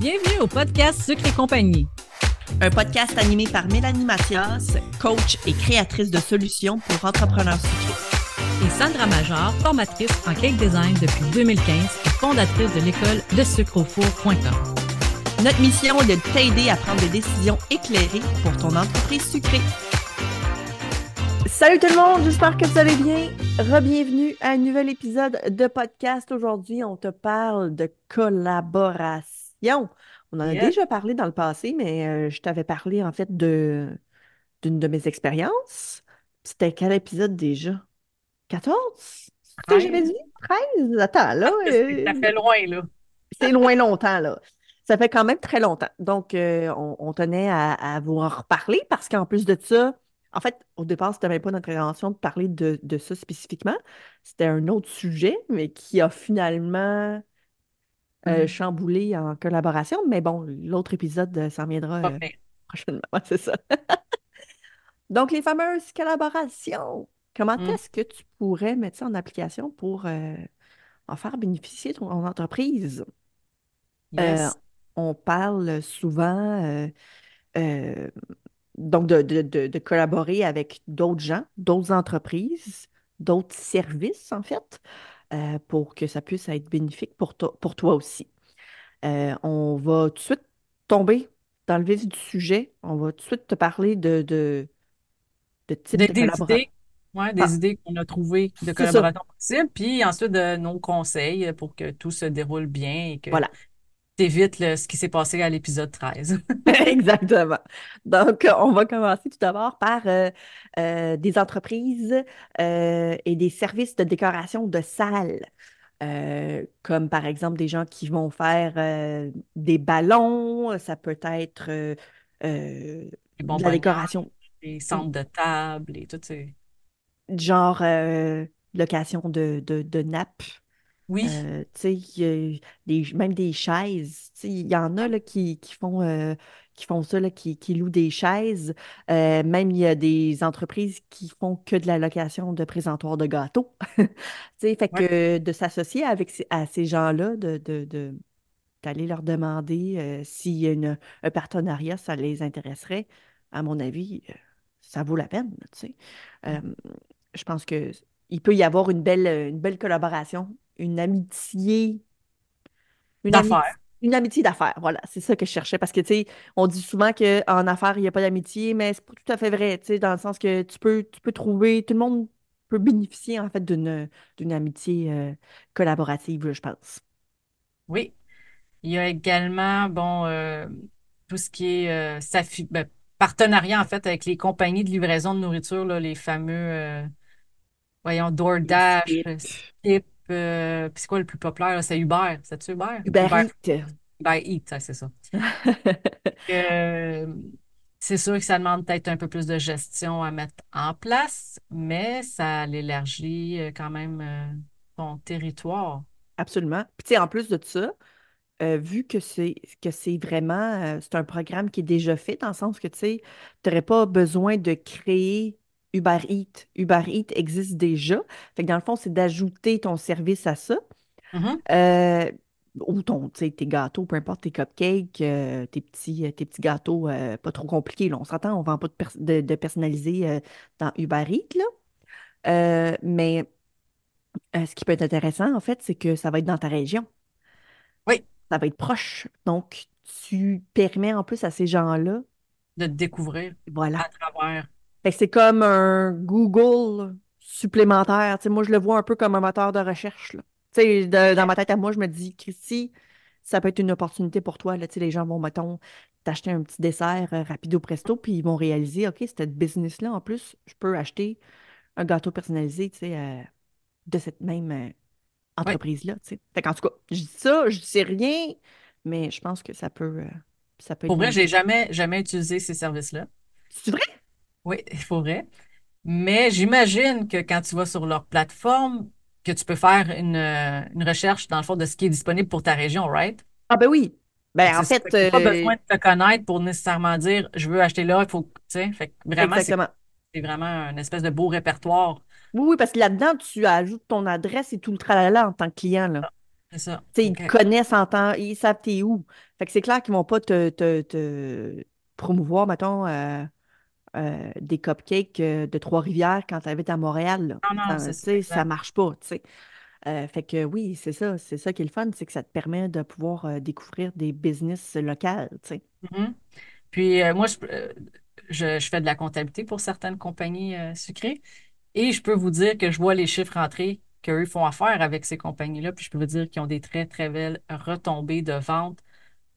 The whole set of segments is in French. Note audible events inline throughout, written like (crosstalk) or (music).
Bienvenue au podcast Sucre et compagnie. Un podcast animé par Mélanie Mathias, coach et créatrice de solutions pour entrepreneurs sucrés. Et Sandra Major, formatrice en cake design depuis 2015 et fondatrice de l'école de sucreaufour.com. Notre mission est de t'aider à prendre des décisions éclairées pour ton entreprise sucrée. Salut tout le monde, j'espère que vous allez bien. Rebienvenue à un nouvel épisode de podcast. Aujourd'hui, on te parle de collaboration. On en a déjà parlé dans le passé, mais euh, je t'avais parlé en fait de d'une de mes expériences. C'était quel épisode déjà? 14? C'est ce que j'avais dit? 13? Attends, là. (laughs) euh, Ça fait loin, là. c'est loin longtemps, là. Ça fait quand même très longtemps. Donc, euh, on, on tenait à, à vous en reparler parce qu'en plus de ça, en fait, au départ, c'était même pas notre intention de parler de, de ça spécifiquement. C'était un autre sujet, mais qui a finalement euh, Mhm. chamboulé en collaboration. Mais bon, l'autre épisode euh, s'en viendra euh, prochainement. (laughs) C'est ça. Donc, les fameuses collaborations. Comment Mm. est-ce que tu pourrais mettre ça en application pour euh, en faire bénéficier ton entreprise? Yes. on parle souvent donc de, de- de- de collaborer avec d'autres gens, d'autres entreprises, d'autres services, en fait, euh, pour que ça puisse être bénéfique pour, toi- pour toi aussi. Euh, on va tout de suite tomber dans le vif du sujet. On va tout de suite te parler de, de, de type Des, de des collaboration. idées, ouais, des Ah. idées qu'on a trouvées de C'est ça. collaboration possible, puis ensuite de nos conseils pour que tout se déroule bien et que Voilà. Tu évites ce qui s'est passé à l'épisode 13. (laughs) Exactement. Donc, euh, on va commencer tout d'abord par euh, euh, des entreprises euh, et des services de décoration de salles, comme par exemple des gens qui vont faire des ballons, ça peut être de la décoration, les centres de table et tout genre location de, de, de nappes. Oui, Euh, y a des- même des chaises. Il y en a là, qui, qui font, euh, qui font ça, là, qui, qui louent des chaises. Euh, même il y a des entreprises qui font que de la location de présentoirs de gâteaux. (laughs) Fait ouais. que de s'associer avec à ces gens-là, de, de, de- d'aller leur demander euh, s'il y a une- un partenariat, ça les intéresserait, à mon avis, ça vaut la peine. tu sais. Euh, je pense que il peut y avoir une belle, une belle collaboration, une amitié, une amitié, D'affaires. une amitié d'affaires. Voilà, c'est ça que je cherchais. Parce que, tu sais, on dit souvent qu'en affaires, il n'y a pas d'amitié, mais c'est pas tout à fait vrai, tu sais, dans le sens que tu peux, tu peux trouver, tout le monde peut bénéficier, en fait, d'une, d'une amitié euh, collaborative, je pense. Oui. Il y a également, bon, euh, tout ce qui est euh, ben, partenariat, en fait, avec les compagnies de livraison de nourriture, là, les fameux, voyons, DoorDash, Skip, euh, puis c'est quoi le plus populaire? C'est Uber. C'est-tu Uber? Uber Uber. Uber Eats, ça, c'est ça. (laughs) Euh, c'est sûr que ça demande peut-être un peu plus de gestion à mettre en place, mais ça l'élargit euh, quand même ton territoire. Absolument. Puis, tu sais, en plus de ça, euh, vu que c'est que c'est vraiment euh, c'est un programme qui est déjà fait, dans le sens que tu sais, tu n'aurais pas besoin de créer Uber Eats. Uber Eats existe déjà. Fait que dans le fond, c'est d'ajouter ton service à ça. Mhm. Euh, ou ton, tes gâteaux, peu importe, tes cupcakes, euh, tes petits, euh, tes petits gâteaux euh, pas trop compliqués. Là, on s'entend, on ne vend pas de, pers- de, de personnalisé euh, dans Uber Eats, là. Mais ce qui peut être intéressant, en fait, c'est que ça va être dans ta région. Oui, Ça va être proche. Donc, tu permets en plus à ces gens-là, de te découvrir voilà. à travers. Fait que c'est comme un Google supplémentaire. Tu sais, moi, je le vois un peu comme un moteur de recherche, là. Tu sais, de- dans ma tête à moi, je me dis, Christy, ça peut être une opportunité pour toi. Là. Tu sais, les gens vont, mettons, t'acheter un petit dessert euh, rapido presto, puis ils vont réaliser, OK, cette business-là, en plus, je peux acheter un gâteau personnalisé, tu sais, euh, de cette même euh, entreprise-là, tu sais. Fait qu'en tout cas, je dis ça, je sais rien, mais je pense que ça peut, euh, ça peut être pour vrai, j'ai jamais, jamais utilisé ces services-là. C'est vrai? Oui, (laughs) pour vrai. Mais j'imagine que quand tu vas sur leur plateforme, que tu peux faire une, euh, une recherche, dans le fond, de ce qui est disponible pour ta région, right? Ah ben oui. Ben en fait, t'as pas euh, besoin de te connaître pour nécessairement dire, je veux acheter là, il faut, que- tu sais. Fait que vraiment, c'est vraiment une espèce de beau répertoire. Oui, oui, parce que là-dedans, tu ajoutes ton adresse et tout le tralala en tant que client, là. C'est ça. Tu sais, ils te connaissent en temps, ils savent t'es où. Fait que c'est clair qu'ils vont pas te, te, te promouvoir, mettons, euh, euh, des cupcakes euh, de Trois-Rivières quand tu habites à Montréal. là. Non, non, Ça, c'est ça, marche pas, tu sais. Euh, fait que oui, c'est ça, c'est ça qui est le fun, c'est que ça te permet de pouvoir euh, découvrir des business locales, tu sais. Mhm. Puis euh, moi, je, je, je fais de la comptabilité pour certaines compagnies sucrées et je peux vous dire que je vois les chiffres entrés qu'eux font affaire avec ces compagnies-là, puis je peux vous dire qu'ils ont des très, très belles retombées de ventes.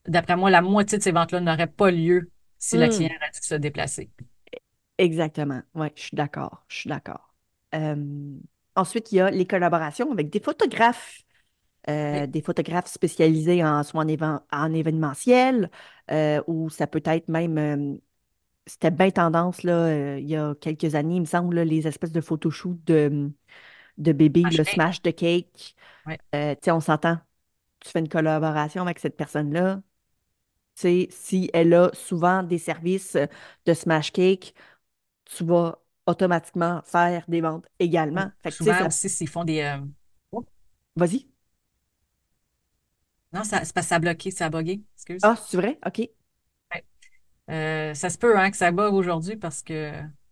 D'après moi, la moitié de ces ventes-là n'auraient pas lieu si la Hmm, cliente a dû se déplacer. Exactement, ouais, je suis d'accord, je suis d'accord. Euh, ensuite, il y a les collaborations avec des photographes. euh, Oui, des photographes spécialisés en soit en, éven- en événementiel, euh, ou ça peut être même, c'était bien tendance là, euh, il y a quelques années, il me semble, là, les espèces de photoshoots de, de bébés, le smash de cake. Oui. Euh, tu sais, on s'entend, tu fais une collaboration avec cette personne-là. Tu sais, si elle a souvent des services de smash cake, tu vas automatiquement faire des ventes également. Fait que, Souvent ça... aussi, s'ils font des... euh, oh, Vas-y. non, ça, c'est parce que ça a bloqué, ça a bugué, excuse. Ah, c'est vrai? OK. Ouais. Euh, ça se peut hein, que ça bug aujourd'hui parce que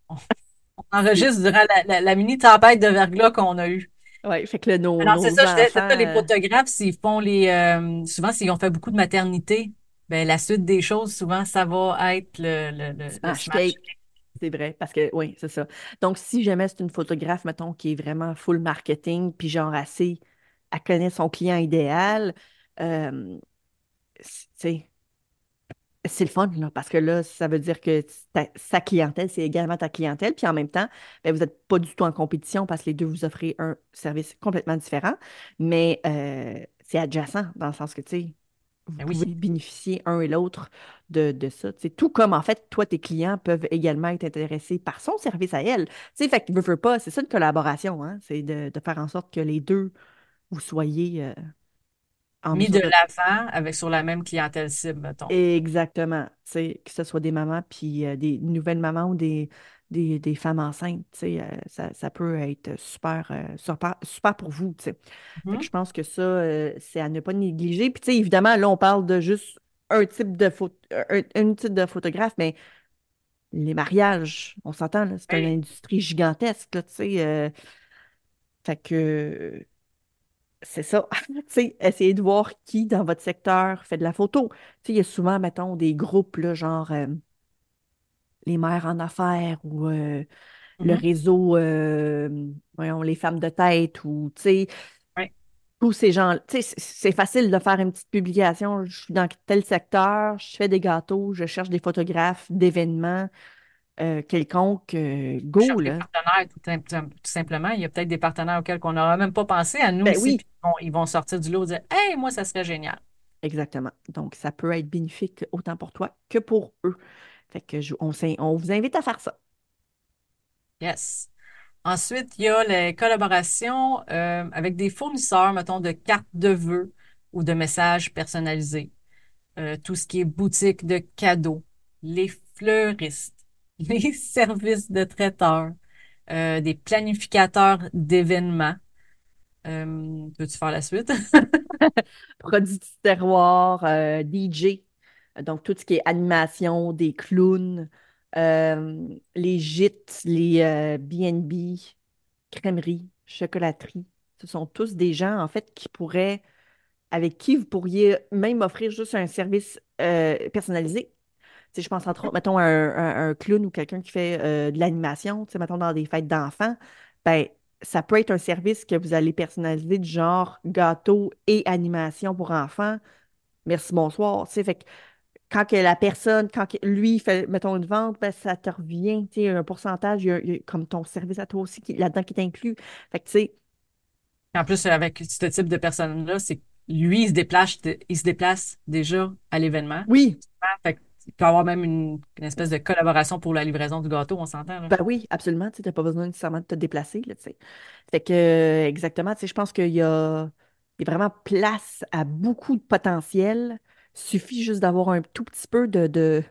on, (laughs) enregistre durant la, la- la mini tempête de verglas qu'on a eue. Ouais, fait que là, nos, Alors, c'est ça, je disais, c'est enfants... ça, les euh, photographes, s'ils font les. euh, souvent, s'ils ont fait beaucoup de maternité, ben, la suite des choses, souvent, ça va être le, le, le, le smash. cake, c'est vrai, parce que oui, c'est ça. Donc, si jamais c'est une photographe, mettons, qui est vraiment full marketing, puis genre assez, elle connaît son client idéal, euh, c'est le fun, parce que là, ça veut dire que sa clientèle, c'est également ta clientèle, puis en même temps, ben, vous n'êtes pas du tout en compétition parce que les deux vous offrez un service complètement différent, mais c'est adjacent dans le sens que, tu sais, vous oui. pouvez bénéficier un et l'autre de, de ça. sais. Tout comme, en fait, toi, tes clients peuvent également être intéressés par son service à elle. Sais, fait pas, c'est ça une collaboration, hein? C'est de, de faire en sorte que les deux, vous soyez euh, en Mis de l'avant avec sur la même clientèle cible, mettons. Exactement. Que ce soit des mamans, puis euh, des nouvelles mamans ou des, des, des femmes enceintes, euh, ça, ça peut être super, euh, super, super pour vous, que Mhm. je pense que ça, euh, c'est à ne pas négliger. Puis, évidemment, là, on parle de juste un type de photo, un, un type de photographe, mais les mariages, on s'entend, c'est une industrie gigantesque, là, tu sais. fait que c'est ça. (laughs) Essayez de voir qui dans votre secteur fait de la photo. Il y a souvent, mettons, des groupes, là, genre les mères en affaires ou euh, le Mhm. réseau, euh, voyons, les femmes de tête ou, tu sais, Oui. tous ces gens. Tu sais, c'est facile de faire une petite publication. Je suis dans tel secteur, je fais des gâteaux, je cherche des photographes d'événements euh, quelconques. euh, Je go, des partenaires, tout, sim- tout simplement. Il y a peut-être des partenaires auxquels on n'aura même pas pensé à nous Ben aussi, oui, ils vont, ils vont sortir du lot et dire Hey, moi, ça serait génial. exactement. Donc, ça peut être bénéfique autant pour toi que pour eux. Fait que je- on, on vous invite à faire ça. Yes. Ensuite, il y a les collaborations euh, avec des fournisseurs, mettons, de cartes de vœux ou de messages personnalisés. Euh, tout ce qui est boutique de cadeaux, les fleuristes, (laughs) les services de traiteurs, euh, des planificateurs d'événements. Peux-tu faire la suite? (laughs) Produits du terroir, DJ, donc tout ce qui est animation, des clowns, euh, les gîtes, les euh, B&B, crèmeries, chocolateries. Ce sont tous des gens, en fait, qui pourraient, avec qui vous pourriez même offrir juste un service euh, personnalisé. Sais, je pense entre autres, mettons, un, clown ou quelqu'un qui fait de l'animation, mettons, dans des fêtes d'enfants, ben, ça peut être un service que vous allez personnaliser du genre gâteau et animation pour enfants. Merci, bonsoir. Tu fait que quand que la personne, quand que lui fait, mettons, une vente, ben, ça te revient, tu sais, un pourcentage, il y a- il y a comme ton service à toi aussi qui, là-dedans qui est inclus. Fait que, tu sais, En plus, avec ce type de personne-là, c'est que lui, il se déplace, il se déplace déjà à l'événement. oui, Fait qu'il peut y avoir même une, une espèce de collaboration pour la livraison du gâteau, on s'entend, ben oui, absolument, tu n'as pas besoin nécessairement de te déplacer, là, tu sais. Fait que, euh, exactement, je pense qu'il y a, il y a vraiment place à beaucoup de potentiel. Suffit juste d'avoir un tout petit peu de, de,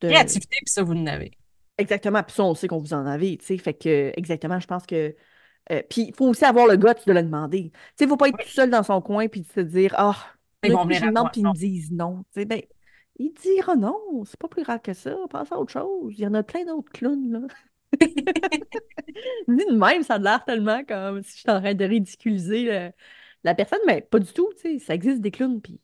de... Créativité, puis ça, vous en avez. Exactement, puis ça, on sait qu'on vous en avez, tu sais. Fait que, exactement, je pense que Euh, puis il faut aussi avoir le guts de le demander. Tu sais, il ne faut pas être Oui, tout seul dans son coin puis de se dire Ah, ils coup, venir je demande puis ils me disent non. Tu sais, ben, il dira non. C'est pas plus grave que ça. Passe à autre chose. Il y en a plein d'autres clowns, là. (laughs) Dit de même, ça a l'air tellement comme si j'étais en train de ridiculiser le- la personne, mais pas du tout, tu sais. Ça existe des clowns, puis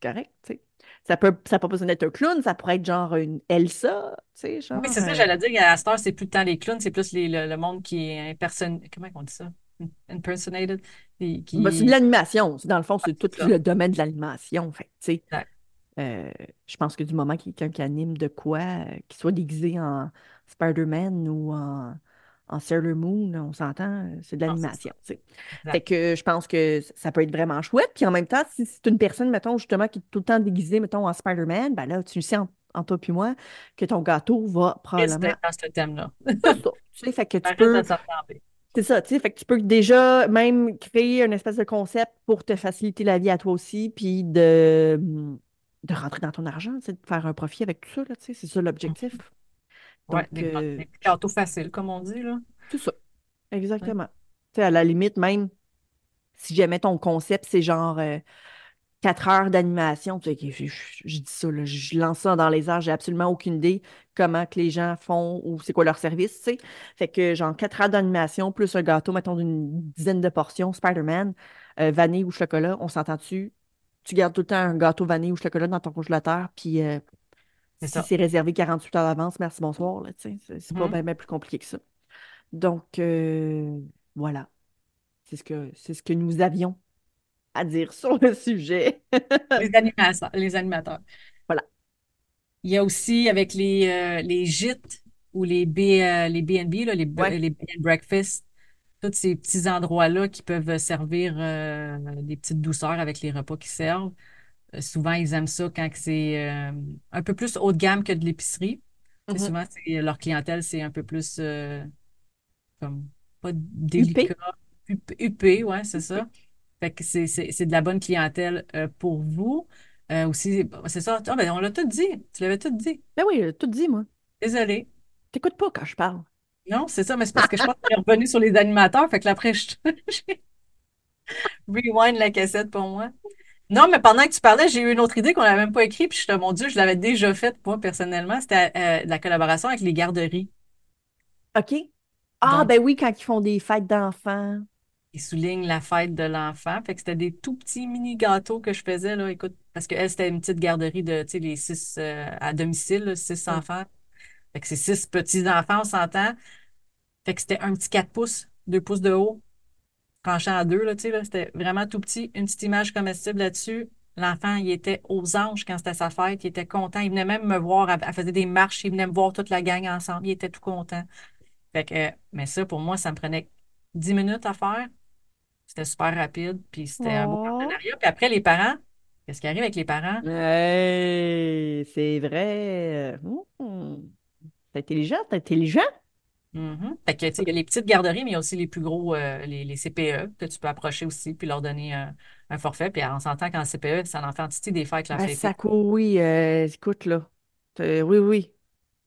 c'est correct, tu sais. Ça peut, ça n'a pas besoin d'être un clown, ça pourrait être genre une Elsa, tu sais, genre. Oui, c'est ça, j'allais dire, à heure, c'est plus le temps les clowns, c'est plus les- le, le monde qui est imperson... Comment on dit ça? Impersonated? Les- ben, c'est de qui... l'animation. Dans le fond, c'est tout ça. le domaine de l'animation. Fait tu sais, euh, je pense que du moment qu'il y a quelqu'un qui anime de quoi, euh, qu'il soit déguisé en Spider-Man ou en, en Sailor Moon, on s'entend, c'est de c'est ça. l'animation. Fait que je pense que ça peut être vraiment chouette. Puis en même temps, si c'est une personne, mettons, justement, qui est tout le temps déguisée, mettons, en Spider-Man, ben là, tu le sais en, en toi puis moi que ton gâteau va probablement. d'être dans ce thème-là. C'est ça. Tu sais, fait que tu peux. C'est ça, tu sais, fait que tu peux déjà même créer une espèce de concept pour te faciliter la vie à toi aussi, puis de, de rentrer dans ton argent, de faire un profit avec tout ça, tu sais, c'est ça l'objectif. Ouais, Donc, des, euh, des gâteaux faciles, comme on dit, là. c'est ça, Ouais. exactement. Tu sais, à la limite, même si jamais ton concept, c'est genre euh, quatre heures d'animation, tu sais, je, je- je dis ça, là, je lance ça dans les airs, j'ai absolument aucune idée comment que les gens font ou c'est quoi leur service, tu sais. Fait que genre quatre heures d'animation plus un gâteau, mettons, d'une dizaine de portions, Spider-Man, euh, vanille ou chocolat, on s'entend dessus. Tu gardes tout le temps un gâteau vanille ou chocolat dans ton congélateur, puis euh, si c'est réservé 48 heures d'avance, merci, bonsoir. C'est pas Mhm. bien plus compliqué que ça. Donc, euh, voilà. C'est ce que, ce que nous avions à dire sur le sujet. Les animateurs, les animateurs. Voilà. Il y a aussi avec les, euh, les gîtes ou les, B, euh, les B&B, là, les, Ouais. les breakfast, tous ces petits endroits-là qui peuvent servir des petites douceurs avec les repas qu'ils servent. Euh, souvent, ils aiment ça quand que c'est euh, un peu plus haut de gamme que de l'épicerie. Mhm. souvent, c'est- leur clientèle, c'est un peu plus euh, comme pas délicat, huppé, ouais, c'est ça. Fait que c'est de la bonne clientèle euh, pour vous. Euh, aussi, c'est ça. Ah, ben, on l'a tout dit. Tu l'avais tout dit. Ben oui, euh, tout dit, moi. Désolée. T'écoutes pas quand je parle. Non, c'est ça, mais c'est parce que je pense qu'on est revenu sur les animateurs. Fait que là, après, je (laughs) j'ai rewind la cassette pour moi. Non, mais pendant que tu parlais, j'ai eu une autre idée qu'on n'avait même pas écrite. Puis je te, mon Dieu, je l'avais déjà faite, moi, personnellement. C'était euh, la collaboration avec les garderies. OK? Ah, Donc, ben oui, quand ils font des fêtes d'enfants. ils soulignent la fête de l'enfant. Fait que c'était des tout petits mini gâteaux que je faisais, là. Écoute, parce qu'elle, c'était une petite garderie de, tu sais, les six euh, à domicile, là, six Mm. enfants. Fait que c'est six petits-enfants, on s'entend. Fait que c'était un petit 4 pouces, 2 pouces de haut, deux, là, tu sais, là. C'était vraiment tout petit. Une petite image comestible là-dessus. L'enfant, il était aux anges quand c'était sa fête. Il était content. Il venait même me voir. Elle, elle faisait des marches. Il venait me voir toute la gang ensemble. Il était tout content. Fait que, mais ça, pour moi, ça me prenait 10 minutes à faire. C'était super rapide, puis c'était un beau Oh. partenariat. Puis après, les parents, qu'est-ce qui arrive avec les parents? Hey, c'est vrai. Hmm. C'est intelligent, c'est intelligent. Mhm. Fait que, tu sais, il y a les petites garderies, mais il y a aussi les plus gros, euh, les, les CPE, que tu peux approcher aussi, puis leur donner un, un forfait. Puis on s'entend qu'en CPE, ça en fait en titi des fêtes, la Ah, fête. ça cou- oui, euh, écoute, là. Euh, oui, oui,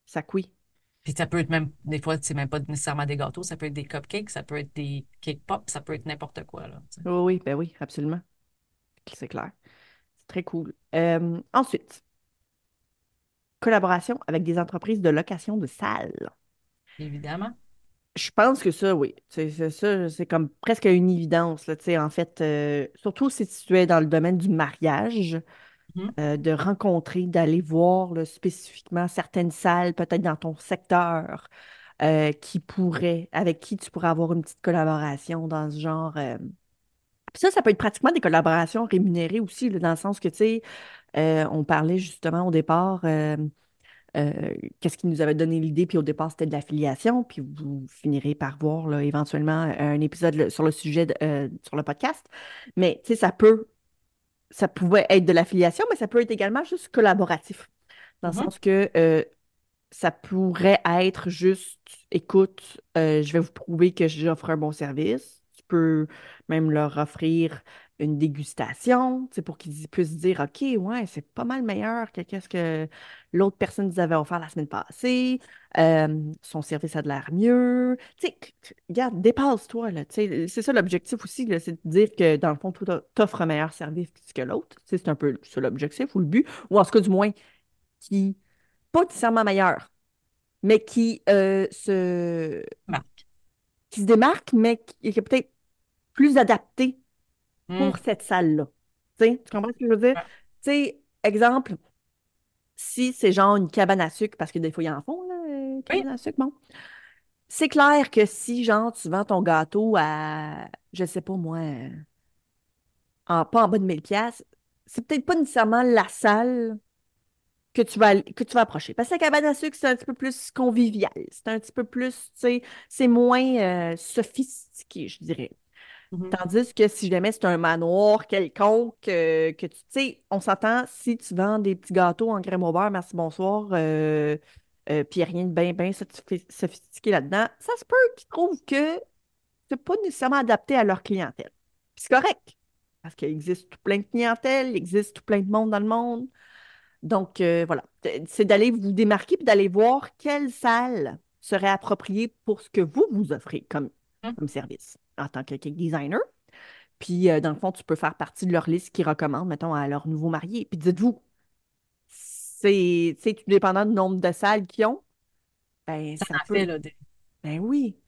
ça couille. Puis ça peut être même, des fois, c'est même pas nécessairement des gâteaux, ça peut être des cupcakes, ça peut être des cake pops, ça peut être n'importe quoi, là. Oui, oui, ben oui, absolument. C'est clair. C'est très cool. Ensuite, collaboration avec des entreprises de location de salles. Évidemment. Je pense que ça, oui. C'est ça, c'est comme presque une évidence, là, tu sais, en fait, euh, surtout si tu es dans le domaine du mariage, Mhm. euh, de rencontrer, d'aller voir là, spécifiquement certaines salles, peut-être dans ton secteur, euh, qui pourraient, avec qui tu pourrais avoir une petite collaboration dans ce genre. Puis ça, ça peut être pratiquement des collaborations rémunérées aussi, là, dans le sens que, tu sais, on parlait justement au départ. Euh, qu'est-ce qui nous avait donné l'idée, puis au départ, c'était de l'affiliation, puis vous finirez par voir là, éventuellement un épisode sur le sujet de- euh, sur le podcast. Mais tu sais, ça peut, ça pouvait être de l'affiliation, mais ça peut être également juste collaboratif, dans le Mhm. sens que euh, ça pourrait être juste, écoute, je vais vous prouver que j'offre un bon service. Tu peux même leur offrir une dégustation, tu pour qu'ils puissent dire, OK, ouais, c'est pas mal meilleur que qu'est-ce que l'autre personne nous avait offert la semaine passée. Euh, son service a de l'air mieux. Tu sais, regarde, dépasse-toi. Tu c'est ça l'objectif aussi, c'est de dire que, dans le fond, toi, t'offres un meilleur service que l'autre. Tu c'est un peu ça l'objectif ou le but. Ou en tout cas, du moins, qui, pas nécessairement meilleur, mais qui euh, se... Qui se démarque, mais qui est peut-être plus adapté Hmm. pour cette salle-là. Tu comprends ce que je veux dire? Tu sais, exemple, si c'est genre une cabane à sucre, parce que des fois, ils en font, là, une cabane à sucre, bon. C'est clair que si, genre, tu vends ton gâteau à, je sais pas moi, en, pas en bas de 1000 pièces, c'est peut-être pas nécessairement la salle que tu vas, que tu vas approcher. Parce que la cabane à sucre, c'est un petit peu plus convivial. C'est un petit peu plus, tu sais, c'est moins euh, sophistiqué, je dirais. Mhm. Tandis que si jamais c'est un manoir quelconque, euh, que tu sais, on s'entend, si tu vends des petits gâteaux en crème au beurre, merci, bonsoir, euh, euh, puis rien de bien, bien sophistiqué là-dedans, ça se peut qu'ils trouvent que c'est pas nécessairement adapté à leur clientèle. Puis c'est correct, parce qu'il existe tout plein de clientèle, il existe tout plein de monde dans le monde. Donc, euh, voilà, c'est d'aller vous démarquer puis d'aller voir quelle salle serait appropriée pour ce que vous vous offrez comme, comme service en tant que cake designer. Puis, euh, dans le fond, tu peux faire partie de leur liste qu'ils recommandent, mettons, à leurs nouveaux mariés. Puis, dites-vous, c'est c'est tout dépendant du nombre de salles qu'ils ont. Ben, Ça peut. fait, là, des- Ben oui,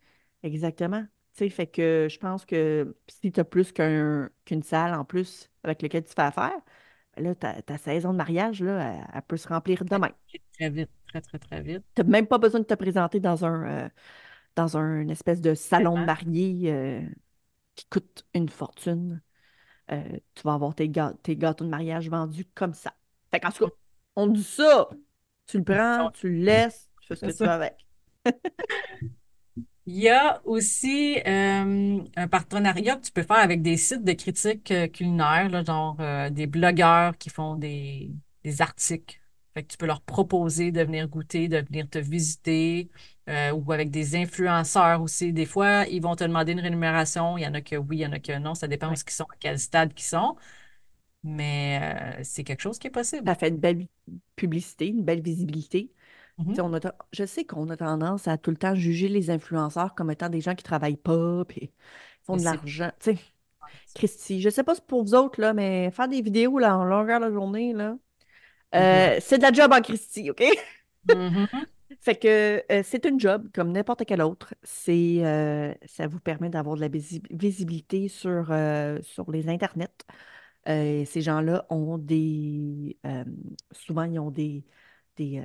exactement. Tu sais, fait que je pense que si tu as plus qu'un, qu'une salle en plus avec laquelle tu fais affaire, ben là, ta, ta saison de mariage, là, elle, elle peut se remplir demain. très vite, très, très, très vite. Tu n'as même pas besoin de te présenter dans un, euh, dans un espèce de salon de mariée euh, qui coûte une fortune. Euh, tu vas avoir tes, gâ- tes gâteaux de mariage vendus comme ça. Fait qu'en tout cas, on dit ça. Tu le prends, tu le laisses, tu fais ce que tu veux avec. (laughs) Il y a aussi euh, un partenariat que tu peux faire avec des sites de critiques culinaires, là, genre euh, des blogueurs qui font des, des articles. Fait que tu peux leur proposer de venir goûter, de venir te visiter, euh, ou avec des influenceurs aussi. Des fois, ils vont te demander une rémunération. Il y en a que oui, il y en a que non. Ça dépend où Ouais. ils sont, à quel stade ils sont. Mais euh, c'est quelque chose qui est possible. Ça fait une belle publicité, une belle visibilité. Mhm. sais, on a je sais qu'on a tendance à tout le temps juger les influenceurs comme étant des gens qui travaillent pas, puis font Mais de l'argent. Tu sais, Christy, je sais pas si c'est pour vous autres, là, mais faire des vidéos là, en longueur de journée, là, euh, c'est de la job en Christy, OK? Mhm. Fait que euh, c'est une job comme n'importe quel autre. C'est, euh, ça vous permet d'avoir de la visi- visibilité sur, euh, sur les internets. Ces gens-là ont des... souvent, ils ont des, des,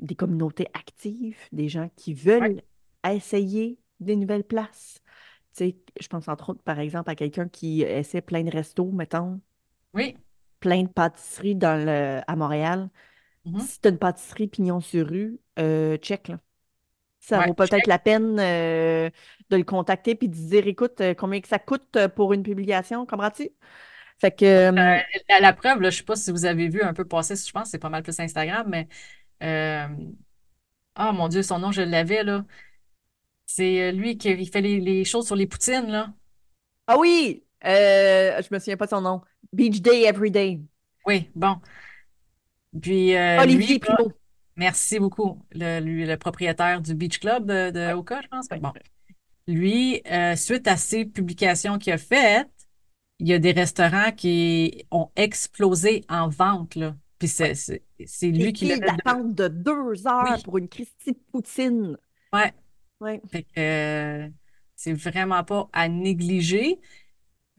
des communautés actives, des gens qui veulent essayer des nouvelles places. Tu sais, je pense entre autres, par exemple, à quelqu'un qui essaie plein de restos, mettons, Oui. plein de pâtisseries dans le, à Montréal. Mhm. Si tu as une pâtisserie pignon sur rue, euh, check, là. Ça Ouais, vaut peut-être la peine euh, de le contacter puis de dire, écoute, euh, combien que ça coûte pour une publication, comprends-tu? Fait que, euh, la preuve, là, je sais pas si vous avez vu un peu passer, je pense que c'est pas mal plus Instagram, mais ah mon Dieu, son nom, je l'avais là. C'est lui qui fait les, les choses sur les poutines, là. ah oui, je me souviens pas de son nom. Beach Day Every Day. Oui, bon. Puis euh, Olivier lui, là, merci beaucoup. Le, lui, le propriétaire du Beach Club de, de Ouais. Oka, je pense. Ouais. Bon. Lui, euh, suite à ces publications qu'il a faites, il y a des restaurants qui ont explosé en vente, là. Puis c'est c'est- c'est lui qui de... d'attente de deux heures Oui, pour une Christie de poutine. ouais. Ouais. Fait que euh, c'est vraiment pas à négliger.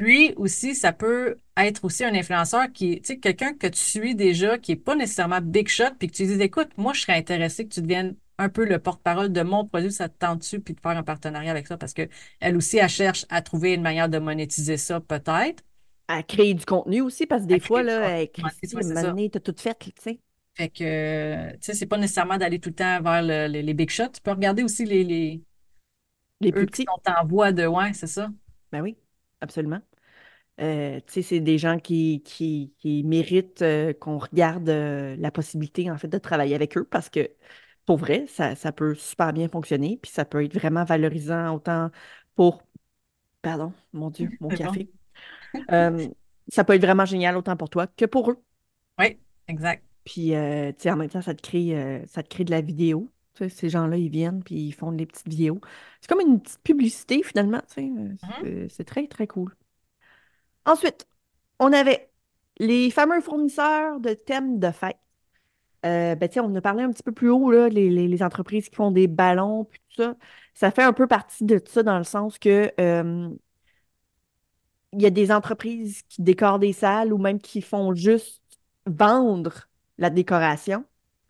Puis aussi, ça peut être aussi un influenceur qui, tu sais, quelqu'un que tu suis déjà, qui est pas nécessairement big shot, puis que tu dis, écoute, moi, je serais intéressé que tu deviennes un peu le porte-parole de mon produit, ça te tente dessus, puis de faire un partenariat avec ça, parce que elle aussi, elle cherche à trouver une manière de monétiser ça, peut-être. À créer du contenu aussi, parce que des À fois, là, moment ça. donné, t'as tout fait, tu sais. Fait que, tu sais, c'est pas nécessairement d'aller tout le temps vers le- les, les big shots. Tu peux regarder aussi les, les Les plus eux qui petits. sont en voie de, ouais, c'est ça. Ben oui, absolument. Euh, tu sais, c'est des gens qui, qui, qui méritent euh, qu'on regarde euh, la possibilité, en fait, de travailler avec eux parce que, pour vrai, ça, ça peut super bien fonctionner, puis ça peut être vraiment valorisant autant pour, pardon, mon Dieu, (laughs) mon bon. café. (laughs) Euh, ça peut être vraiment génial autant pour toi que pour eux. Oui, exact. Puis, tu sais, en même temps, ça te crée, ça te crée de la vidéo. Tu sais, ces gens-là, ils viennent puis ils font des petites vidéos. C'est comme une petite publicité finalement. tu sais. Mhm. C'est c'est très, très cool. Ensuite, on avait les fameux fournisseurs de thèmes de fête. Euh, ben, on en a parlé un petit peu plus haut, là, les, les- les entreprises qui font des ballons, puis tout ça. Ça fait un peu partie de ça dans le sens que euh, il y a des entreprises qui décorent des salles ou même qui font juste vendre la décoration.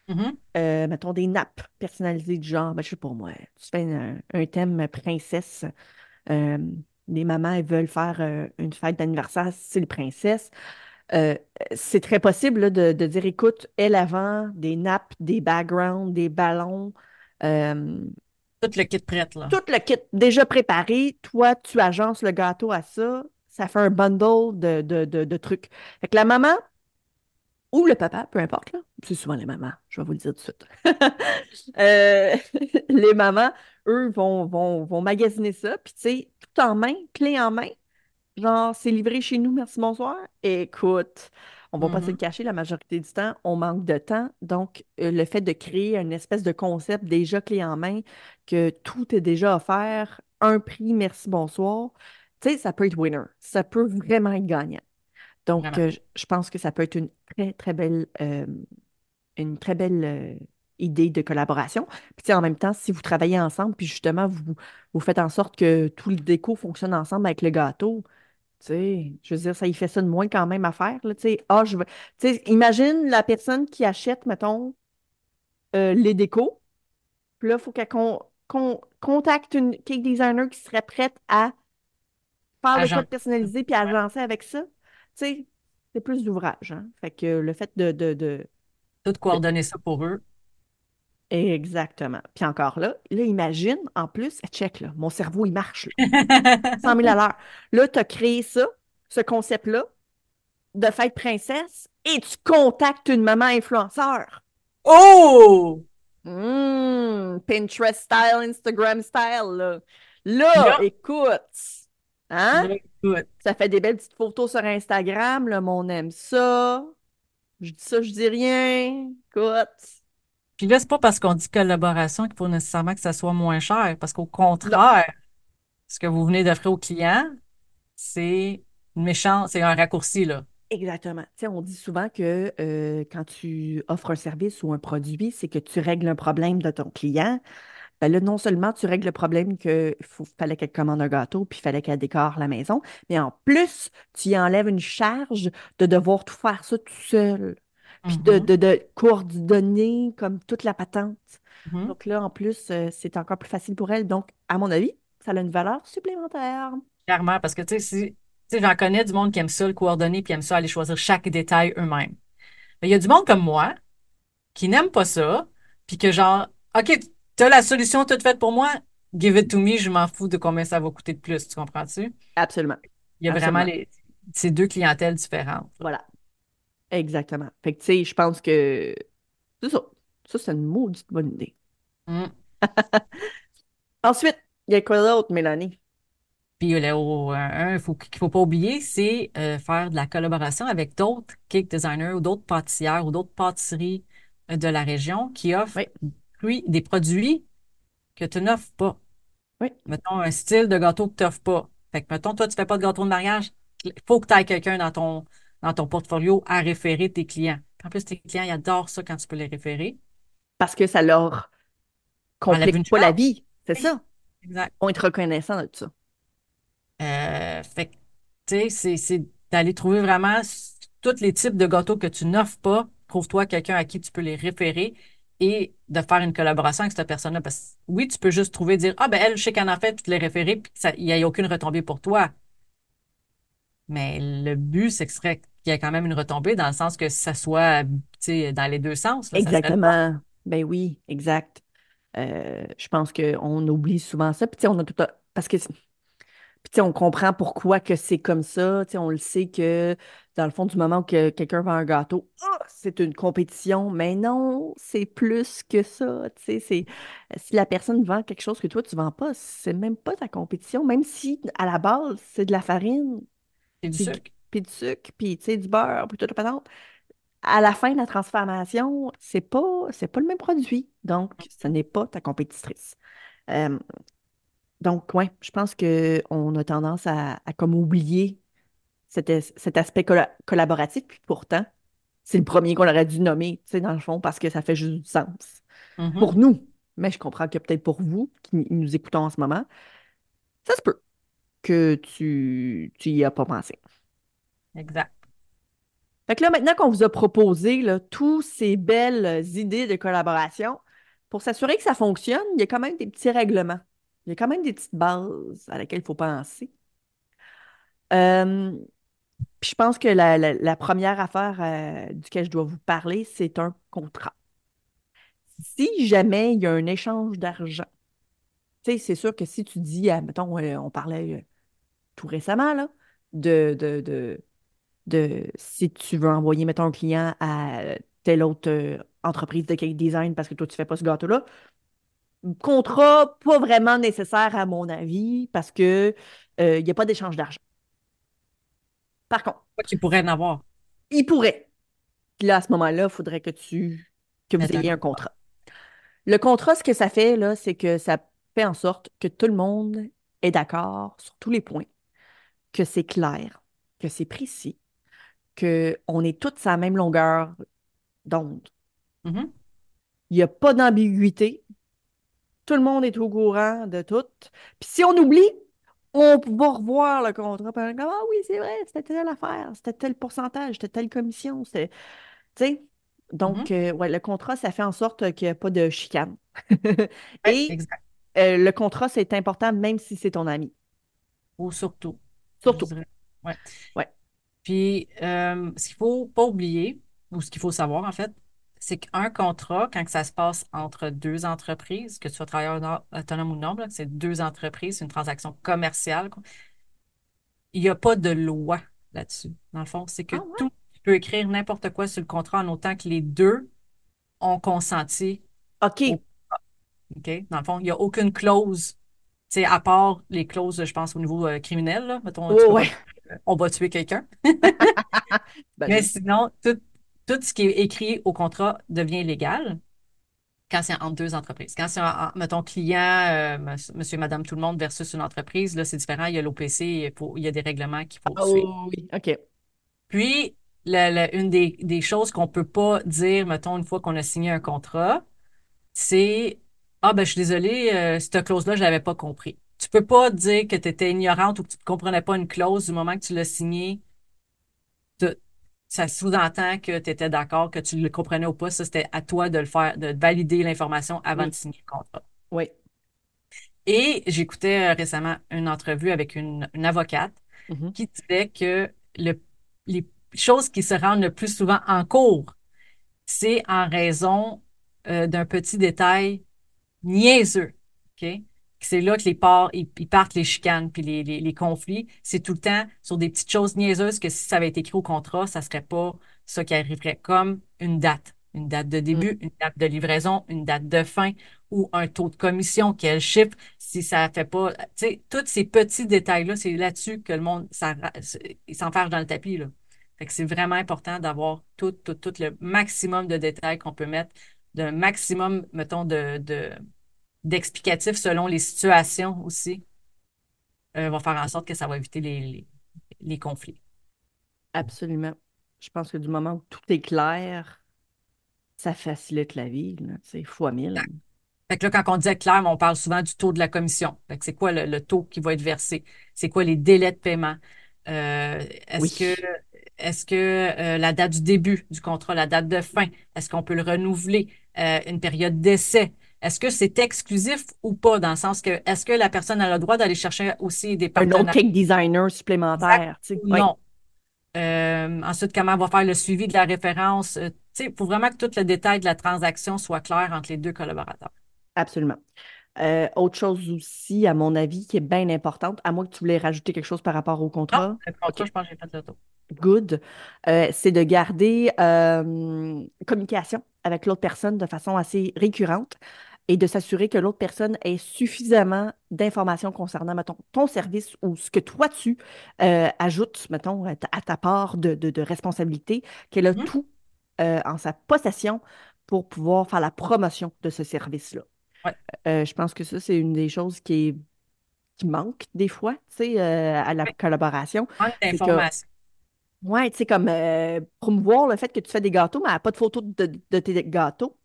Mhm. Euh, mettons des nappes personnalisées du genre, ben, je sais pas moi, tu fais un, un thème princesse. euh, les mamans, elles veulent faire euh, une fête d'anniversaire style princesse. Euh, c'est très possible là, de, de dire, écoute, elle avant, des nappes, des backgrounds, des ballons, euh, Tout le kit prêt, là. tout le kit déjà préparé. Toi, tu agences le gâteau à ça. Ça fait un bundle de, de, de, de trucs. Fait que la maman ou le papa, peu importe, là, c'est souvent les mamans, je vais vous le dire tout de suite. (laughs) Euh, (laughs) les mamans, eux, vont, vont, vont magasiner ça, puis tu sais, tout en main, clé en main. Genre, c'est livré chez nous, merci, bonsoir. Écoute, on va pas se le Mhm. cacher, la majorité du temps, on manque de temps. Donc, euh, le fait de créer une espèce de concept déjà clé en main, que tout est déjà offert, un prix, merci, bonsoir, tu sais, ça peut être winner. Ça peut vraiment être gagnant. Donc, euh, je pense que ça peut être une très, très belle, euh, une très belle idée de collaboration. Puis, tu sais, en même temps, si vous travaillez ensemble, puis justement, vous, vous faites en sorte que tout le déco fonctionne ensemble avec le gâteau, tu sais, je veux dire, ça y fait ça de moins quand même à faire, là, tu sais. Ah, je veux... Imagine la personne qui achète, mettons, euh, les décos, puis là, il faut qu'elle con- con- contacte une cake designer qui serait prête à faire le code personnalisé puis agencer avec ça. Tu sais, c'est plus d'ouvrage, hein. Fait que le fait de, de, de... Tout coordonner ça pour eux. Exactement. Puis encore là, là, imagine, en plus, check, là, mon cerveau, il marche, là, (laughs) 100 000 à l'heure. Là, tu as créé ça, ce concept-là, de fête princesse, et tu contactes une maman influenceur. Oh! Hum, Pinterest style, Instagram style, là. Là, Là. écoute, hein? Là, écoute. Ça fait des belles petites photos sur Instagram, le monde aime ça. Je dis ça, je dis rien. Écoute. Puis là, c'est pas parce qu'on dit collaboration qu'il faut nécessairement que ça soit moins cher, parce qu'au contraire, ce que vous venez d'offrir au client, c'est une méchante, c'est un raccourci, là. Exactement. Tu sais, on dit souvent que euh, quand tu offres un service ou un produit, c'est que tu règles un problème de ton client. Ben là, non seulement tu règles le problème qu'il fallait qu'elle commande un gâteau, puis il fallait qu'elle décore la maison, mais en plus, tu y enlèves une charge de devoir tout faire ça tout seul, puis de, Mhm, de, de coordonner comme toute la patente. mhm. Donc là, en plus, euh, c'est encore plus facile pour elle. Donc, à mon avis, ça a une valeur supplémentaire. Clairement, parce que, tu sais, si, j'en connais du monde qui aime ça, le coordonner, puis aime ça aller choisir chaque détail eux-mêmes. Mais il y a du monde comme moi qui n'aime pas ça, puis que genre, OK, t'as la solution toute faite pour moi, give it to me, je m'en fous de combien ça va coûter de plus, tu comprends-tu? Absolument. Il y a Absolument. vraiment les, ces deux clientèles différentes. Voilà. Exactement. Fait que, tu sais, je pense que c'est ça. Ça, c'est une maudite bonne idée. Mm. (laughs) Ensuite, il y a quoi d'autre, Mélanie? Puis là, au- un faut, qu'il faut pas oublier, c'est euh, faire de la collaboration avec d'autres cake designers ou d'autres pâtissières ou d'autres pâtisseries euh, de la région qui offrent Oui. lui, des produits que tu n'offres pas. Oui. Mettons un style de gâteau que tu n'offres pas. Fait que, mettons, toi, tu fais pas de gâteau de mariage, il faut que tu aies quelqu'un dans ton, dans ton portfolio à référer tes clients. En plus, tes clients, ils adorent ça quand tu peux les référer. Parce que ça leur complique pas la vie. C'est Oui. ça? Exact. On est reconnaissant de ça. Euh, fait que, tu sais, c'est, c'est d'aller trouver vraiment tous les types de gâteaux que tu n'offres pas. Trouve-toi quelqu'un à qui tu peux les référer et de faire une collaboration avec cette personne-là. Parce que oui, tu peux juste trouver, dire, ah, ben elle, je sais qu'elle en fait, puis te les référer, puis qu'il n'y ait aucune retombée pour toi. Mais le but, c'est que qu'il y ait quand même une retombée dans le sens que ça soit, dans les deux sens. là. Exactement. Ben oui, exact. Euh, je pense qu'on oublie souvent ça. Puis, on a tout un- Parce que. Puis, on comprend pourquoi que c'est comme ça. Tu sais, on le sait que dans le fond du moment que quelqu'un vend un gâteau, ah, c'est une compétition. Mais non, c'est plus que ça. Si la personne vend quelque chose que toi, tu vends pas, c'est même pas ta compétition. Même si, à la base, c'est de la farine, C'est du sucre. Puis du sucre, puis, tu sais, du beurre, puis toute la patente. à la fin de la transformation, c'est pas, c'est pas le même produit. Donc, ce n'est pas ta compétitrice. Euh, donc, oui, je pense qu'on a tendance à, comme oublier cet, aspect collaboratif. Puis pourtant, c'est le premier qu'on aurait dû nommer, tu sais, dans le fond, parce que ça fait juste du sens. Mm-hmm. Pour nous. Mais je comprends que peut-être pour vous, qui nous écoutons en ce moment, ça se peut que tu, tu y as pas pensé. Exact. Fait que là, maintenant qu'on vous a proposé toutes ces belles idées de collaboration, pour s'assurer que ça fonctionne, il y a quand même des petits règlements. Il y a quand même des petites bases à laquelle il faut penser. Euh, puis je pense que la, première affaire euh, duquel je dois vous parler, c'est un contrat. Si jamais il y a un échange d'argent, tu sais, c'est sûr que si tu dis, mettons, euh, on parlait tout récemment là, de, de, si tu veux envoyer, mettons, un client à telle autre entreprise de cake design parce que toi, tu ne fais pas ce gâteau-là, contrat pas vraiment nécessaire à mon avis parce que euh, il n'y a pas d'échange d'argent. Par contre. Qu'il pourrait en avoir. Il pourrait. Puis là, à ce moment-là, il faudrait que tu que vous ayez un contrat. Le contrat, ce que ça fait, là, c'est que ça fait en sorte que tout le monde est d'accord sur tous les points, que c'est clair, que c'est précis, qu'on est tous à la même longueur d'onde. Mm-hmm. Il n'y a pas d'ambiguïté, tout le monde est au courant de tout. Puis si on oublie, on va revoir le contrat. ah oui, c'est vrai, c'était telle affaire, c'était tel pourcentage, c'était telle commission. Tu sais, donc, mm-hmm. euh, ouais, le contrat, ça fait en sorte qu'il n'y a pas de chicane. Et euh, le contrat, c'est important même si c'est ton ami. Ou surtout. Surtout. Ouais. ouais. Puis, euh, ce qu'il ne faut pas oublier, ou ce qu'il faut savoir, en fait, c'est qu'un contrat, quand ça se passe entre deux entreprises, que tu sois travailleur autonome ou non, c'est deux entreprises, c'est une transaction commerciale, il n'y a pas de loi là-dessus. Dans le fond, c'est que ah tout, tu peux écrire n'importe quoi sur le contrat en autant que les deux ont consenti. OK. OK? Dans le fond, il n'y a aucune clause, c'est à part les clauses, je pense, au niveau euh, criminel, là, mettons, (laughs) on va tuer quelqu'un. (laughs) Ben Mais sinon, tout, tout ce qui est écrit au contrat devient légal quand c'est entre deux entreprises. Quand c'est, mettons, client, euh, monsieur, madame, tout le monde versus une entreprise, là, c'est différent. Il y a l'OPC, il, il y a des règlements qu'il faut oh, suivre. Oui, OK. Puis, une des, choses qu'on ne peut pas dire, mettons, une fois qu'on a signé un contrat, c'est Ah, ben, je suis désolée, euh, cette clause-là, je ne l'avais pas compris. Tu ne peux pas dire que tu étais ignorante ou que tu ne comprenais pas une clause du moment que tu l'as signée ça sous-entend que tu étais d'accord, que tu le comprenais ou pas. Ça, c'était à toi de le faire, de valider l'information avant de signer le contrat. Oui. Et j'écoutais euh, récemment une entrevue avec une, avocate mm-hmm. qui disait que le, les choses qui se rendent le plus souvent en cours, c'est en raison euh, d'un petit détail niaiseux. OK? C'est là que les parts, ils, partent les chicanes puis les, les, conflits. C'est tout le temps sur des petites choses niaiseuses que si ça avait été écrit au contrat, ça serait pas ça qui arriverait comme une date. Une date de début, mm. une date de livraison, une date de fin ou un taux de commission, quel chiffre, si ça fait pas. Tu sais, tous ces petits détails-là, c'est là-dessus que le monde s'enferme dans le tapis. Là. Fait que c'est vraiment important d'avoir tout, tout, tout le maximum de détails qu'on peut mettre, d'un maximum, mettons, de, de d'explicatif selon les situations aussi euh, va faire en sorte que ça va éviter les, les, conflits. Absolument. Je pense que du moment où tout est clair, ça facilite la vie, c'est fois mille. Fait que là, quand on dit clair, on parle souvent du taux de la commission. c'est quoi le, taux qui va être versé? C'est quoi les délais de paiement? Euh, est-ce que est-ce que euh, la date du début du contrat, la date de fin, est-ce qu'on peut le renouveler? une période d'essai, est-ce que c'est exclusif ou pas, dans le sens que est-ce que la personne a le droit d'aller chercher aussi des partenaires? Un autre cake designer supplémentaire. Non. Euh, ensuite, comment on va faire le suivi de la référence? Euh, il faut vraiment que tout le détail de la transaction soit clair entre les deux collaborateurs. Absolument. Euh, autre chose aussi, à mon avis, qui est bien importante, à moins que tu voulais rajouter quelque chose par rapport au contrat. Non, le contrat, je pense que j'ai fait le tour. Good. c'est de garder communication avec l'autre personne de façon assez récurrente et de s'assurer que l'autre personne ait suffisamment d'informations concernant, mettons, ton service ou ce que toi tu euh, ajoutes, mettons, à ta, part de, responsabilité, qu'elle a mm-hmm. tout euh, en sa possession pour pouvoir faire la promotion de ce service-là. Ouais. Euh, je pense que ça, c'est une des choses qui, est, qui manque des fois, tu sais, à la Oui. collaboration. Manque d'informations. ouais, tu sais, comme euh, promouvoir le fait que tu fais des gâteaux, mais elle n'a pas de photo de, de tes gâteaux.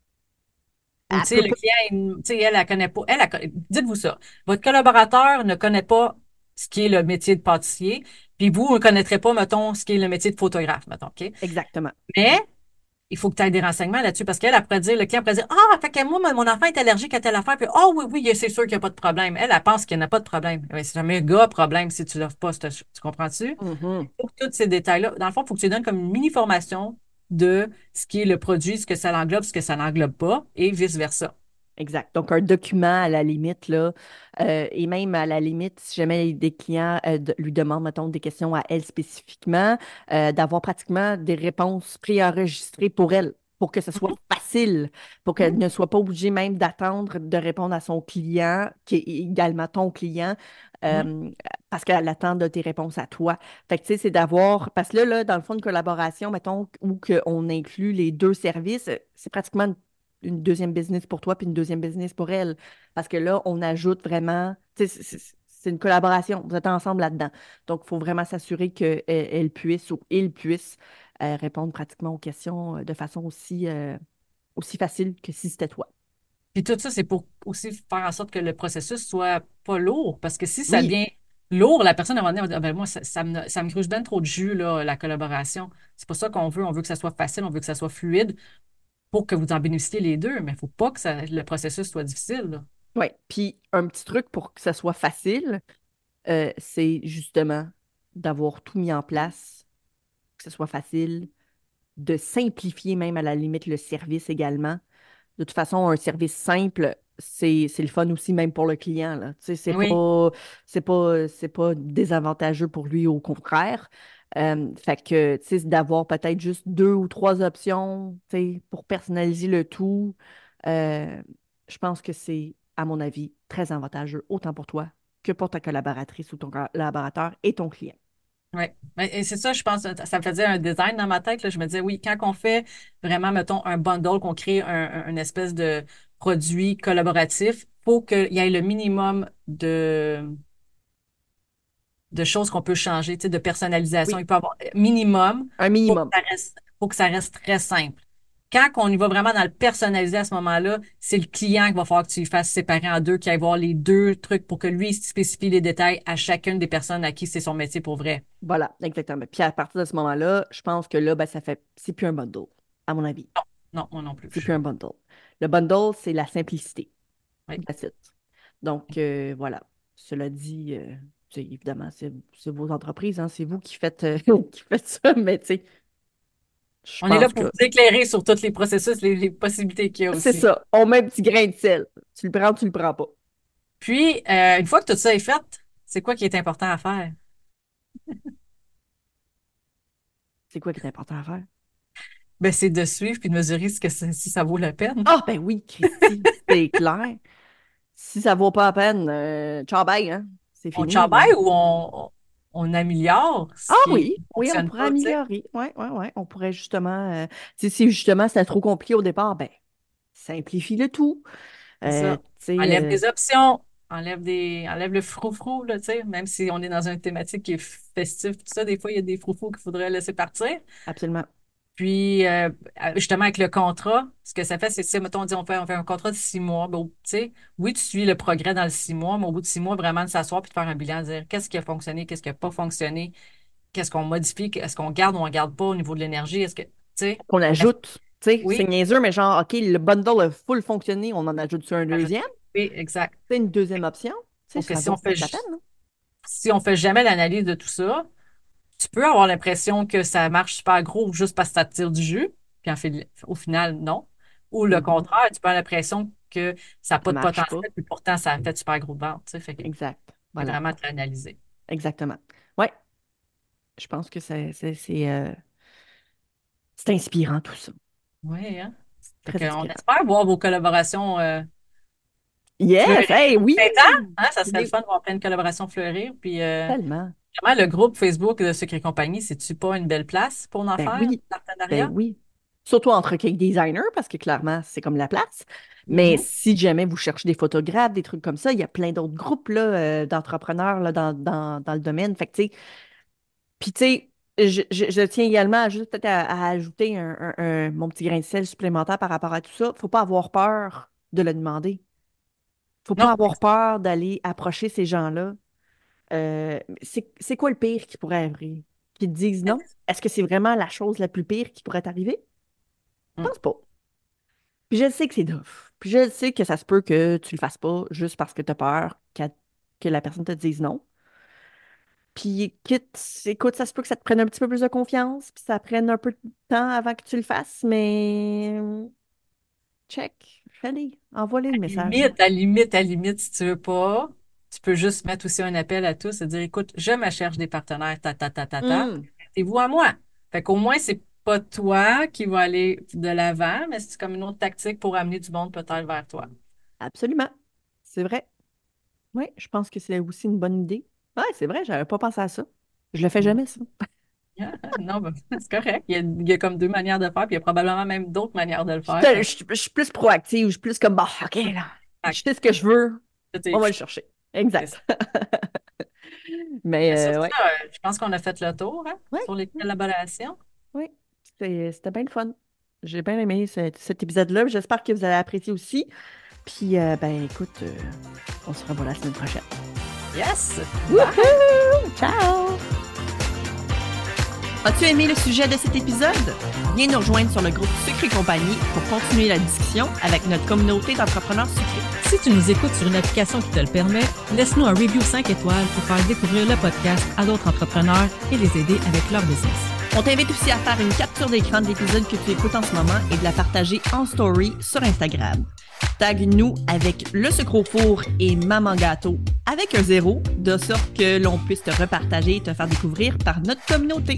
Ou, tu sais, le client, tu sais, elle, elle connaît pas. Elle, elle dites-vous ça. Votre collaborateur ne connaît pas ce qui est le métier de pâtissier, puis vous ne connaîtrez pas, mettons, ce qui est le métier de photographe, mettons, OK? Exactement. Mais il faut que tu aies des renseignements là-dessus parce qu'elle, elle pourrait dire, le client pourrait dire, ah, fait que moi, mon enfant est allergique à telle affaire, puis, oh oui, oui, c'est sûr qu'il n'y a pas de problème. Elle, elle pense qu'il n'y en a pas de problème. Mais c'est un méga problème si tu l'offres pas. Tu comprends-tu? Mhm. Pour tous ces détails-là, dans le fond, il faut que tu donnes comme une mini-formation de ce qui est le produit, ce que ça l'englobe, ce que ça n'englobe pas, et vice-versa. Exact. Donc, un document à la limite, là, euh, et même à la limite, si jamais des clients euh, lui demandent, mettons, des questions à elle spécifiquement, euh, d'avoir pratiquement des réponses préenregistrées pour elle, pour que ce soit facile, pour qu'elle Mhm. ne soit pas obligée même d'attendre de répondre à son client, qui est également ton client, Mhm. euh, parce qu'elle attend de tes réponses à toi. Fait que, tu sais, c'est d'avoir, parce que là, là, dans le fond, une collaboration, mettons, où on inclut les deux services, c'est pratiquement une une deuxième business pour toi puis une deuxième business pour elle. Parce que là, on ajoute vraiment, tu sais, c'est une collaboration. Vous êtes ensemble là-dedans. Donc, il faut vraiment s'assurer qu'elle elle puisse ou il puisse répondre pratiquement aux questions euh, de façon aussi, euh, aussi facile que si c'était toi. Puis tout ça, c'est pour aussi faire en sorte que le processus soit pas lourd. Parce que si ça Oui, devient lourd, la personne, à un moment donné, va dire, Ah ben, moi, ça, ça me, ça me gruge bien trop de jus, là, la collaboration. C'est pas ça qu'on veut. On veut que ça soit facile, on veut que ça soit fluide pour que vous en bénéficiez les deux. Mais il faut pas que ça- le processus soit difficile, oui. Puis, un petit truc pour que ça soit facile, euh, c'est justement d'avoir tout mis en place, que ce soit facile, de simplifier même à la limite le service également. De toute façon, un service simple, c'est le fun aussi, même pour le client, là. Tu sais, c'est Oui. pas, c'est pas, c'est pas désavantageux pour lui, au contraire. Euh, fait que, tu sais, d'avoir peut-être juste deux ou trois options, tu sais, pour personnaliser le tout, euh, je pense que c'est, à mon avis, très avantageux, autant pour toi que pour ta collaboratrice ou ton collaborateur et ton client. Oui, et c'est ça, je pense, ça me faisait un design dans ma tête. Là. Je me disais, oui, quand on fait vraiment, mettons, un bundle, qu'on crée un, un- une espèce de produit collaboratif, faut qu'il y ait le minimum de, de choses qu'on peut changer, tu sais, de personnalisation. Oui, Il peut y avoir minimum, un faut que minimum. ça reste, faut que ça reste très simple. Quand on y va vraiment dans le personnalisé à ce moment-là, c'est le client qu'il va falloir que tu lui fasses séparer en deux, qu'il aille voir les deux trucs pour que lui il spécifie les détails à chacune des personnes à qui c'est son métier pour vrai. Voilà, exactement. Puis à partir de ce moment-là, je pense que là, ben, ça fait, c'est plus un bundle, à mon avis. Non, moi non plus. C'est plus un bundle. Le bundle, c'est la simplicité. Oui. Donc, euh, voilà. Cela dit, euh, évidemment, c'est c'est vos entreprises, hein, c'est vous qui faites, euh, (laughs) qui faites ça, mais tu sais, je On est là pour que vous éclairer sur tous les processus, les, les possibilités qu'il y a c'est ça. On met un petit grain de sel. Tu le prends ou tu le prends pas. Puis, euh, une fois que tout ça est fait, c'est quoi qui est important à faire? (laughs) C'est quoi qui est important à faire? Ben, c'est de suivre puis de mesurer ce que si ça vaut la peine. Ah, ben oui, Christy, (laughs) c'est clair. Si ça vaut pas la peine, euh, hein. C'est On fini, là. ou on, on améliore Ah oui, oui, on pourrait pas, améliorer. Oui, oui, oui. On pourrait justement, euh, si justement c'était trop compliqué au départ, ben, simplifie le tout. Euh, ça. Enlève euh, des options, enlève des, enlève le froufrou, là, même si on est dans une thématique qui est festive, tout ça, des fois, il y a des froufrous qu'il faudrait laisser partir. absolument. Puis, euh, justement, avec le contrat, ce que ça fait, c'est, tu sais, mettons, on dit, on fait, on fait un contrat de six mois. Tu sais, oui, tu suis le progrès dans le six mois, mais au bout de six mois, vraiment de s'asseoir puis de faire un bilan, de dire qu'est-ce qui a fonctionné, qu'est-ce qui n'a pas fonctionné, qu'est-ce qu'on modifie, est-ce qu'on garde ou on ne garde pas au niveau de l'énergie, est-ce que, tu sais, Qu'on ajoute, tu sais, c'est oui, niaiseux, mais genre, OK, le bundle a full fonctionné, on en ajoute sur un deuxième? oui, exact. C'est une deuxième option. Ça si on fait, hein? si on fait jamais l'analyse de tout ça, tu peux avoir l'impression que ça marche super gros juste parce que ça te tire du jus, puis en fait, au final, non. Ou le Mhm. contraire, tu peux avoir l'impression que ça n'a Ça pas de potentiel, puis pourtant, ça a fait super gros vente, tu sais, fait que Exact. Voilà, vraiment de l'analyser. exactement. Ouais, je pense que c'est euh, inspirant tout ça. Oui, hein? Très on inspirant. espère voir vos collaborations euh, Yes, hey, oui! hein? Ça serait le Oui, fun de voir plein de collaborations fleurir, puis euh, tellement. vraiment, le groupe Facebook de Secret Compagnie, c'est-tu pas une belle place pour en Ben faire, oui, ben partenariat? oui. Surtout entre cake designers, parce que clairement, c'est comme la place. Mais Mhm. si jamais vous cherchez des photographes, des trucs comme ça, il y a plein d'autres groupes là, euh, d'entrepreneurs là, dans, dans, dans le domaine. Fait que, tu sais, puis, tu sais, je, je- je tiens également à juste peut-être à, à ajouter un, un- un- mon petit grain de sel supplémentaire par rapport à tout ça. Faut pas avoir peur de le demander. Faut pas Non, avoir peur d'aller approcher ces gens-là. Euh, c'est quoi le pire qui pourrait arriver? Qu'ils te disent non? Est-ce que c'est vraiment la chose la plus pire qui pourrait t'arriver? Je Mm. pense pas. Puis je sais que c'est tough. Puis je sais que ça se peut que tu le fasses pas juste parce que tu as peur que la personne te dise non. Puis quitte, écoute, ça se peut que ça te prenne un petit peu plus de confiance, puis ça prenne un peu de temps avant que tu le fasses, mais check, fais-les, envoie-les le message. limite, à limite, à limite, si tu veux pas, tu peux juste mettre aussi un appel à tous et dire, écoute, je me cherche des partenaires, ta, ta, ta, ta, ta, Mm, et vous à moi. Fait qu'au moins, c'est pas toi qui va aller de l'avant, mais c'est comme une autre tactique pour amener du monde peut-être vers toi. absolument, c'est vrai. Oui, je pense que c'est aussi une bonne idée. Ouais, c'est vrai, j'avais pas pensé à ça. Je le fais jamais, ça. Ah, (laughs) Non, ben, (laughs) c'est correct. Il y a, il y a comme deux manières de faire, puis il y a probablement même d'autres manières de le faire. Je, je- je suis plus proactive, je suis plus comme, bah, OK, là, je sais ce que je veux, on va le chercher. Exact. (laughs) Mais euh, ouais, euh, je pense qu'on a fait le tour hein, Ouais. sur les collaborations. oui, c'était bien le fun. J'ai bien aimé ce- cet épisode-là. J'espère que vous avez apprécié aussi. Puis, euh, ben, écoute, euh, on se revoit la semaine prochaine. Yes! Wouhou! Ciao! As-tu aimé le sujet de cet épisode? Viens nous rejoindre sur le groupe Sucré Compagnie pour continuer la discussion avec notre communauté d'entrepreneurs sucrés. Si tu nous écoutes sur une application qui te le permet, laisse-nous un review 5 étoiles pour faire découvrir le podcast à d'autres entrepreneurs et les aider avec leur business. On t'invite aussi à faire une capture d'écran de l'épisode que tu écoutes en ce moment et de la partager en story sur Instagram. Tag-nous avec le sucre au four et Maman Gâteau avec un zéro, de sorte que l'on puisse te repartager et te faire découvrir par notre communauté.